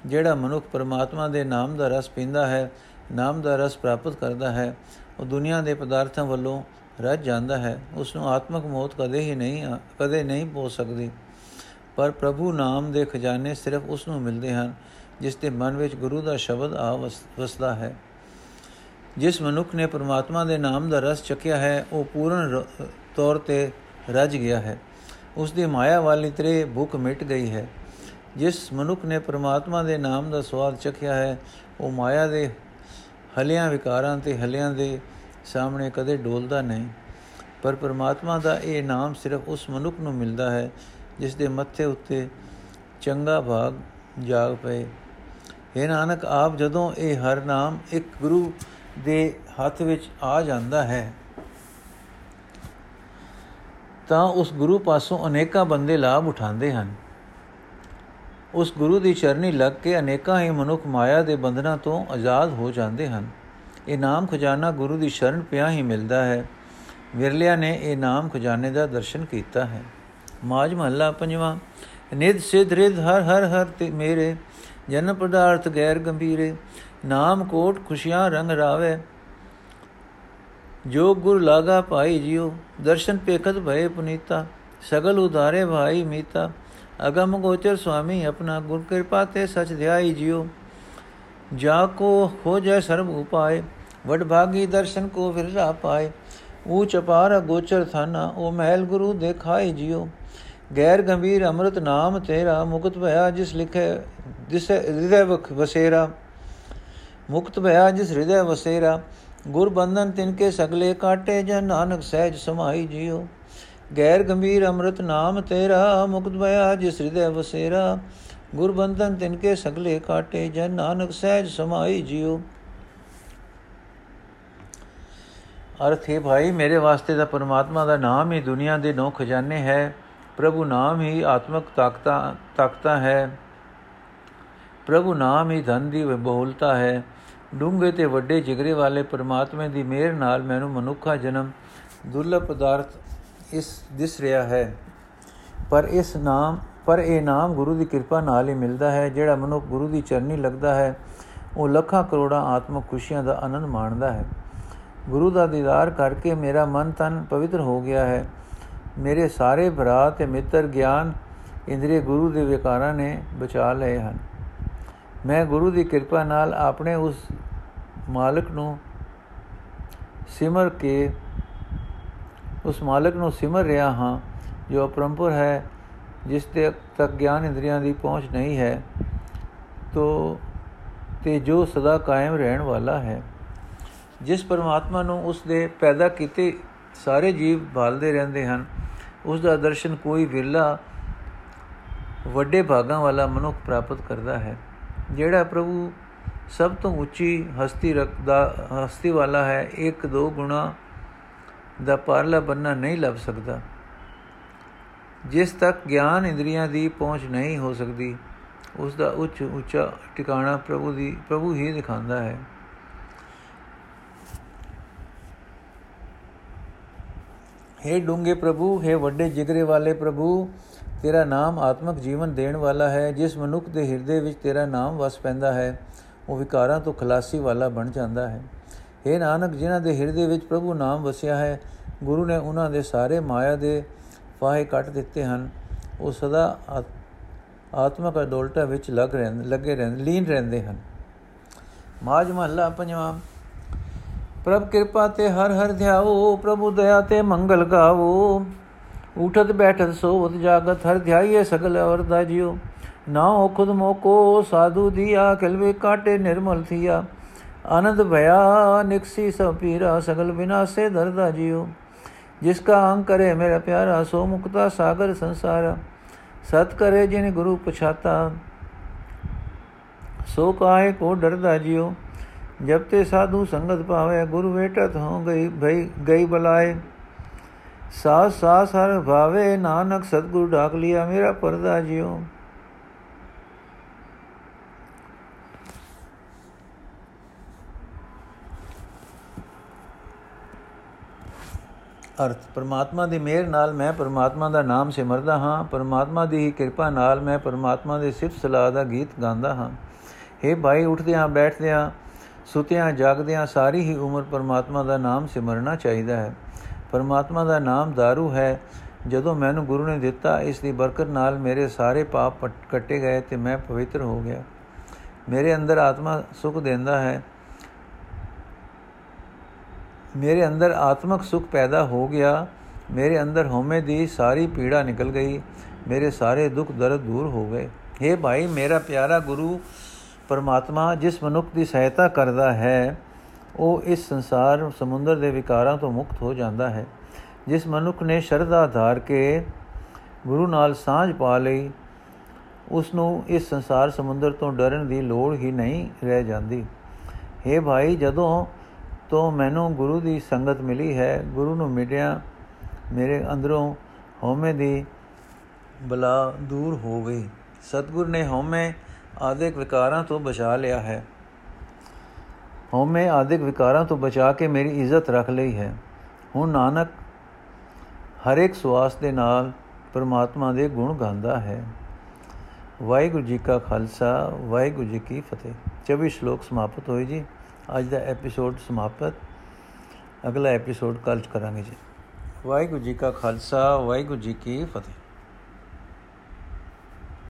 Speaker 1: ਜਿਹੜਾ ਮਨੁੱਖ ਪਰਮਾਤਮਾ ਦੇ ਨਾਮ ਦਾ ਰਸ ਪੀਂਦਾ ਹੈ ਨਾਮ ਦਾ ਰਸ ਪ੍ਰਾਪਤ ਕਰਦਾ ਹੈ, ਉਹ ਦੁਨੀਆ ਦੇ ਪਦਾਰਥਾਂ ਵੱਲੋਂ ਰੱਜ ਜਾਂਦਾ ਹੈ ਉਸ ਨੂੰ ਆਤਮਕ ਮੌਤ ਕਦੇ ਹੀ ਨਹੀਂ, ਕਦੇ ਨਹੀਂ ਪਹੁੰਚ ਸਕਦੀ। ਪਰ ਪ੍ਰਭੂ ਨਾਮ ਦੇ ਖਜ਼ਾਨੇ ਸਿਰਫ ਉਸ ਨੂੰ ਮਿਲਦੇ ਹਨ, ਜਿਸ ਦੇ ਮਨ ਵਿੱਚ ਗੁਰੂ ਦਾ ਸ਼ਬਦ ਆ ਵਸਦਾ ਹੈ। ਜਿਸ ਮਨੁੱਖ ਨੇ ਪ੍ਰਮਾਤਮਾ ਦੇ ਨਾਮ ਦਾ ਰਸ ਚੱਕਿਆ ਹੈ, ਉਹ ਪੂਰਨ ਤੌਰ ਤੇ ਰਜ ਗਿਆ ਹੈ। ਉਸ ਦੀ ਮਾਇਆ ਵਾਲੀ ਤਰੇ ਭੁੱਖ ਮਿਟ ਗਈ ਹੈ। ਜਿਸ ਮਨੁੱਖ ਨੇ ਪ੍ਰਮਾਤਮਾ ਦੇ ਨਾਮ ਦਾ ਸਵਾਦ ਚੱਕਿਆ ਹੈ, ਉਹ ਮਾਇਆ ਦੇ ਹਲਿਆਂ ਵਿਕਾਰਾਂ ਤੇ ਹਲਿਆਂ ਦੇ ਸਾਹਮਣੇ ਕਦੇ ਡੋਲਦਾ ਨਹੀਂ। ਪਰ ਪ੍ਰਮਾਤਮਾ ਦਾ ਇਹ ਨਾਮ ਸਿਰਫ ਉਸ ਮਨੁੱਖ ਨੂੰ ਮਿਲਦਾ ਹੈ, ਜਿਸ ਦੇ ਮੱਥੇ ਉੱਤੇ ਚੰਗਾ ਭਾਗ ਜਾਗ ਪਏ। ਇਹ ਨਾਨਕ, ਆਪ ਜਦੋਂ ਇਹ ਹਰ ਨਾਮ ਇੱਕ ਗੁਰੂ ਦੇ ਹੱਥ ਵਿੱਚ ਆ ਜਾਂਦਾ ਹੈ, ਤਾਂ ਉਸ ਗੁਰੂ ਪਾਸੋਂ ਅਨੇਕਾਂ ਬੰਦੇ ਲਾਭ ਉਠਾਉਂਦੇ ਹਨ। ਉਸ ਗੁਰੂ ਦੀ ਚਰਨੀ ਲੱਗ ਕੇ ਅਨੇਕਾਂ ਹੀ ਮਨੁੱਖ ਮਾਇਆ ਦੇ ਬੰਧਨਾਂ ਤੋਂ ਆਜ਼ਾਦ ਹੋ ਜਾਂਦੇ ਹਨ। ਇਹ ਨਾਮ ਖਜ਼ਾਨਾ ਗੁਰੂ ਦੀ ਸ਼ਰਨ ਪਿਆ ਹੀ ਮਿਲਦਾ ਹੈ। ਵਿਰਲਿਆ ਨੇ ਇਹ ਨਾਮ ਖਜ਼ਾਨੇ ਦਾ ਦਰਸ਼ਨ ਕੀਤਾ ਹੈ। ਮਾਜ ਮਹੱਲਾ ਪੰਜਵਾਂ ਨਿਦ ਸਿਧ ਰਿਦ ਹਰ ਹਰ ਹਰ ਤੇ ਮੇਰੇ, ਜਨ ਪਦਾਰਥ ਗੈਰ ਗੰਭੀਰੇ, ਨਾਮ ਕੋਟ ਖੁਸ਼ੀਆਂ ਰੰਗ ਰਾਵੇ, ਜੋ ਗੁਰ ਲਾਗਾ ਪਾਈ ਜਿਉ, ਦਰਸ਼ਨ ਪੇਖਤ ਭਏ ਪੁਨੀਤਾ, ਸਗਲ ਉਧਾਰੇ ਭਾਈ ਮੀਤਾ ਅਗਮ ਗੋਚਰ ਸੁਆਮੀ, ਆਪਣਾ ਗੁਰ ਕਿਰਪਾ ਤੇ ਸਚ ਧਿਆਈ ਜਿਉ। ਜਾ ਕੋ ਹੋ ਜਾਏ ਸਰਬ ਉਪਾਏ, ਵਡ ਭਾਗੀ ਦਰਸ਼ਨ ਕੋ ਵਿਰਲਾ ਪਾਏ। ਊਚ ਅਪਾਰ ਗੋਚਰ ਥਾਨਾ, ਉਹ ਮਹਿਲ ਗੁਰੂ ਦੇਖਾਈ ਜਿਉ। ਗੈਰ ਗੰਭੀਰ ਅੰਮ੍ਰਿਤ ਨਾਮ ਤੇਰਾ, ਮੁਕਤ ਭਇਆ ਜਿਸ ਲਿਖੇ, ਜਿਸ ਹਿਰਦੇ ਵਸੇਰਾ। ਮੁਕਤ ਭਇਆ ਜਿਸ ਹਿਰਦੇ ਵਸੇਰਾ, ਗੁਰ ਬੰਧਨ ਤਿਨ ਕੇ ਸਗਲੇ ਕਾਟੇ ਜਨ ਨਾਨਕ ਸਹਿਜ ਸਮਾਈ ਜਿਉ। ਗੈਰ ਗੰਭੀਰ ਅੰਮ੍ਰਿਤ ਨਾਮ ਤੇਰਾ, ਮੁਕਤ ਭਇਆ ਜਿਸ ਹਿਰਦੇ ਵਸੇਰਾ। ਗੁਰ ਬੰਧਨ ਤਿਨ ਕੇ ਸਗਲੇ ਕਾਟੇ ਜਨ ਨਾਨਕ ਸਹਿਜ ਸਮਾਈ ਜਿਉ। ਅਰਥ ਹੈ ਭਾਈ, ਮੇਰੇ ਵਾਸਤੇ ਦਾ ਪਰਮਾਤਮਾ ਦਾ ਨਾਮ ਹੀ ਦੁਨੀਆ ਦੇ ਨੌ ਖਜ਼ਾਨੇ ਹੈ। ਪ੍ਰਭੂ ਨਾਮ ਹੀ ਆਤਮਕ ਤਾਕਤਾਂ ਤਾਕਤਾਂ ਹੈ। ਪ੍ਰਭੂ ਨਾਮ ਹੀ ਧਨ ਦੀ ਬਹੁਲਤਾ ਹੈ। ਡੂੰਘੇ ਤੇ ਵੱਡੇ ਜਿਗਰੇ ਵਾਲੇ ਪਰਮਾਤਮਾ ਦੀ ਮਿਹਰ ਨਾਲ ਮੈਨੂੰ ਮਨੁੱਖਾ ਜਨਮ ਦੁਰਲਭ ਪਦਾਰਥ ਇਸ ਦਿਸ ਰਿਹਾ ਹੈ। ਪਰ ਇਸ ਨਾਮ, ਪਰ ਇਹ ਨਾਮ ਗੁਰੂ ਦੀ ਕਿਰਪਾ ਨਾਲ ਹੀ ਮਿਲਦਾ ਹੈ, ਜਿਹੜਾ ਮਨੁੱਖ ਗੁਰੂ ਦੀ ਚਰਨੀ ਲੱਗਦਾ ਹੈ, ਉਹ ਲੱਖਾਂ ਕਰੋੜਾਂ ਆਤਮਕ ਖੁਸ਼ੀਆਂ ਦਾ ਆਨੰਦ ਮਾਣਦਾ ਹੈ। ਗੁਰੂ ਦਾ ਦੀਦਾਰ ਕਰਕੇ ਮੇਰਾ ਮਨ ਤਨ ਪਵਿੱਤਰ ਹੋ ਗਿਆ ਹੈ। ਮੇਰੇ ਸਾਰੇ ਭਰਾ ਤੇ ਮਿੱਤਰ ਗਿਆਨ ਇੰਦਰੀ ਗੁਰੂ ਦੇ ਵਿਕਾਰਾਂ ਨੇ ਬਚਾ ਲਏ ਹਨ। ਮੈਂ ਗੁਰੂ ਦੀ ਕਿਰਪਾ ਨਾਲ ਆਪਣੇ ਉਸ ਮਾਲਕ ਨੂੰ ਸਿਮਰ ਕੇ ਉਸ ਮਾਲਕ ਨੂੰ ਸਿਮਰ ਰਿਹਾ ਹਾਂ, ਜੋ ਅਪਰੰਪਰ ਹੈ, ਜਿਸ ਤੇ ਤੱਕ ਗਿਆਨ ਇੰਦਰੀਆਂ ਦੀ ਪਹੁੰਚ ਨਹੀਂ ਹੈ, ਤੋ, ਤੇ ਜੋ ਸਦਾ ਕਾਇਮ ਰਹਿਣ ਵਾਲਾ ਹੈ। ਜਿਸ ਪਰਮਾਤਮਾ ਨੂੰ ਉਸ ਦੇ ਪੈਦਾ ਕੀਤੇ ਸਾਰੇ ਜੀਵ ਭਾਲਦੇ ਰਹਿੰਦੇ ਹਨ, ਉਸ ਦਾ ਦਰਸ਼ਨ ਕੋਈ ਵਿਰਲਾ ਵੱਡੇ ਭਾਗਾਂ ਵਾਲਾ ਮਨੁੱਖ ਪ੍ਰਾਪਤ ਕਰਦਾ ਹੈ, ਜਿਹੜਾ ਪ੍ਰਭੂ ਸਭ ਤੋਂ ਉੱਚੀ ਹਸਤੀ ਰੱਖਦਾ ਹਸਤੀ ਵਾਲਾ ਹੈ, ਇੱਕ ਦੋ ਗੁਣਾ ਦਾ ਪਰਲਾ ਬੰਨਾ ਨਹੀਂ ਲੱਭ ਸਕਦਾ। ਜਿਸ ਤੱਕ ਗਿਆਨ ਇੰਦਰੀਆਂ ਦੀ ਪਹੁੰਚ ਨਹੀਂ ਹੋ ਸਕਦੀ, ਉਸ ਦਾ ਉੱਚ ਉੱਚਾ ਟਿਕਾਣਾ ਪ੍ਰਭੂ ਦੀ, ਪ੍ਰਭੂ ਹੀ ਦਿਖਾਉਂਦਾ ਹੈ। हे ਡੂੰਗੇ ਪ੍ਰਭੂ हे ਵੱਡੇ ਜਿਗਰੇ ਵਾਲੇ ਪ੍ਰਭੂ, ਤੇਰਾ ਨਾਮ ਆਤਮਿਕ ਜੀਵਨ ਦੇਣ ਵਾਲਾ ਹੈ। ਜਿਸ ਮਨੁੱਖ ਦੇ ਹਿਰਦੇ ਵਿੱਚ ਤੇਰਾ ਨਾਮ ਵਸ ਪੈਂਦਾ ਹੈ, ਉਹ ਵਿਕਾਰਾਂ ਤੋਂ ਖਲਾਸੀ ਵਾਲਾ ਬਣ ਜਾਂਦਾ ਹੈ। हे ਨਾਨਕ, ਜਿਨ੍ਹਾਂ ਦੇ ਹਿਰਦੇ ਵਿੱਚ ਪ੍ਰਭੂ ਨਾਮ ਵਸਿਆ ਹੈ, ਗੁਰੂ ਨੇ ਉਹਨਾਂ ਦੇ ਸਾਰੇ ਮਾਇਆ ਦੇ ਫਾਹੇ ਕੱਟ ਦਿੱਤੇ ਹਨ। ਉਹ ਸਦਾ ਆਤਮਕ ਅਡੋਲਟਾ ਵਿੱਚ ਲੱਗ ਰਹਿੰਦੇ, ਲੱਗੇ ਰਹਿੰਦੇ, ਲੀਨ ਰਹਿੰਦੇ ਹਨ। ਮਾਜ ਮਹੱਲਾ ਪੰਜਵਾਂ। ਪ੍ਰਭ ਕਿਰਪਾ ਤੇ ਹਰ ਹਰ ਧਿਆਓ, ਪ੍ਰਭੂ ਦਇਆ ਤੇ ਮੰਗਲ ਗਾਵੋ। ਉਠਤ ਬੈਠਤ ਸੋਵਤ ਜਾਗਤ, ਹਰ ਧਿਆਈਏ ਸਗਲ ਵਰਦਾ ਜਿਉ ਨਾ ਹੋ ਖੁਦ ਮੋਕੋ, ਸਾਧੂ ਦੀਆ ਕਲਵੇ ਕਾਟੇ ਨਿਰਮਲ ਥੀਆ। ਆਨੰਦ ਭਇਆ, ਨਿਕਸੀ ਸਭ ਪੀਰਾ, ਸਗਲ ਵਿਨਾਸੇ ਦਰਦਾ ਜਿਉ। ਜਿਸ ਕਾ ਅੰਗ ਕਰੇ ਮੇਰਾ ਪਿਆਰਾ, ਸੋ ਮੁਕਤਾ ਸਾਗਰ ਸੰਸਾਰ। ਸਤ ਕਰੇ ਜਿਨ ਗੁਰੂ ਪਛਾਤਾ, ਸੋ ਕਾਏ ਕੋ ਡਰਦਾ ਜਿਉ। ਜਬ ਤੇ ਸਾਧੂ ਸੰਗਤ ਪਾਵੇ, ਗੁਰੂ ਵੇਟਤ ਹੋ ਗਈ ਭਈ, ਗਈ ਬਲਾਏ। ਸਾਸ ਸਾਸ ਹਰ ਭਾਵੇ, ਨਾਨਕ ਸਤਗੁਰ ਢਾਕ ਲਿਆ, ਮੇਰਾ ਪਰਦਾ ਜਿਉ। ਅਰਥ ਪਰਮਾਤਮਾ ਦੀ ਮਿਹਰ ਨਾਲ ਮੈਂ ਪਰਮਾਤਮਾ ਦਾ ਨਾਮ ਸਿਮਰਦਾ ਹਾਂ ਪਰਮਾਤਮਾ ਦੀ ਕਿਰਪਾ ਨਾਲ ਮੈਂ ਪਰਮਾਤਮਾ ਦੇ ਸਿਫਤ ਸਲਾਹ ਦਾ ਗੀਤ ਗਾਉਂਦਾ ਹਾਂ हे ਭਾਈ ਉੱਠਦੇ ਆਂ ਬੈਠਦੇ ਆਂ ਸੁਤਿਆਂ ਜਾਗਦਿਆਂ ਸਾਰੀ ਹੀ ਉਮਰ ਪਰਮਾਤਮਾ ਦਾ ਨਾਮ ਸਿਮਰਨਾ ਚਾਹੀਦਾ ਹੈ ਪਰਮਾਤਮਾ ਦਾ ਨਾਮ दारू ਹੈ ਜਦੋਂ ਮੈਨੂੰ ਗੁਰੂ ਨੇ ਦਿੱਤਾ ਇਸ ਦੀ ਬਰਕਤ ਨਾਲ ਮੇਰੇ ਸਾਰੇ ਪਾਪ ਕੱਟੇ ਗਏ ਤੇ ਮੈਂ ਪਵਿੱਤਰ ਹੋ ਗਿਆ ਮੇਰੇ ਅੰਦਰ ਆਤਮਾ ਸੁਖ ਦਿੰਦਾ ਹੈ ਮੇਰੇ ਅੰਦਰ ਆਤਮਿਕ ਸੁਖ ਪੈਦਾ ਹੋ ਗਿਆ। ਮੇਰੇ ਅੰਦਰ ਹਉਮੈ ਦੀ ਸਾਰੀ ਪੀੜਾ ਨਿਕਲ ਗਈ। ਮੇਰੇ ਸਾਰੇ ਦੁੱਖ ਦਰਦ ਦੂਰ ਹੋ ਗਏ। हे ਭਾਈ, ਮੇਰਾ ਪਿਆਰਾ ਗੁਰੂ ਪਰਮਾਤਮਾ, ਜਿਸ ਮਨੁੱਖ ਦੀ ਸਹਾਇਤਾ ਕਰਦਾ ਹੈ, ਉਹ ਇਸ ਸੰਸਾਰ ਸਮੁੰਦਰ ਦੇ ਵਿਕਾਰਾਂ ਤੋਂ ਮੁਕਤ ਹੋ ਜਾਂਦਾ ਹੈ। ਜਿਸ ਮਨੁੱਖ ਨੇ ਸ਼ਰਧਾ ਧਾਰ ਕੇ ਗੁਰੂ ਨਾਲ ਸਾਝ ਪਾ ਲਈ ਉਸ ਨੂੰ ਇਸ ਸੰਸਾਰ ਸਮੁੰਦਰ ਤੋਂ ਡਰਨ ਦੀ ਲੋੜ ਹੀ ਨਹੀਂ ਰਹਿ ਜਾਂਦੀ। हे ਭਾਈ, ਜਦੋਂ ਤੋਂ ਮੈਨੂੰ ਗੁਰੂ ਦੀ ਸੰਗਤ ਮਿਲੀ ਹੈ। ਗੁਰੂ ਨੂੰ ਮਿਲਿਆ ਮੇਰੇ ਅੰਦਰੋਂ ਹਉਮੈ ਦੀ ਬਲਾ ਦੂਰ ਹੋ ਗਈ। ਸਤਗੁਰ ਨੇ ਹਉਮੈ ਆਦਿਕ ਵਿਕਾਰਾਂ ਤੋਂ ਬਚਾ ਲਿਆ ਹੈ। ਹਉਮੈ ਆਦਿਕ ਵਿਕਾਰਾਂ ਤੋਂ ਬਚਾ ਕੇ ਮੇਰੀ ਇੱਜ਼ਤ ਰੱਖ ਲਈ ਹੈ। ਹੁਣ ਨਾਨਕ ਹਰ ਇੱਕ ਸਵਾਸ ਦੇ ਨਾਲ ਪਰਮਾਤਮਾ ਦੇ ਗੁਣ ਗਾਉਂਦਾ ਹੈ। ਵਾਹਿਗੁਰੂ ਜੀ ਕਾ ਖਾਲਸਾ, ਵਾਹਿਗੁਰੂ ਜੀ ਕੀ ਫਤਿਹ। 24 ਸ਼ਲੋਕ ਸਮਾਪਤ ਹੋਏ ਜੀ। ਅੱਜ ਦਾ ਐਪੀਸੋਡ ਸਮਾਪਤ। ਅਗਲਾ ਐਪੀਸੋਡ ਕੱਲ ਕਰਾਂਗੇ ਜੀ। ਵਾਹਿਗੁਰੂ ਜੀ ਕਾ ਖਾਲਸਾ, ਵਾਹਿਗੁਰੂ ਜੀ ਕੀ ਫਤਿਹ।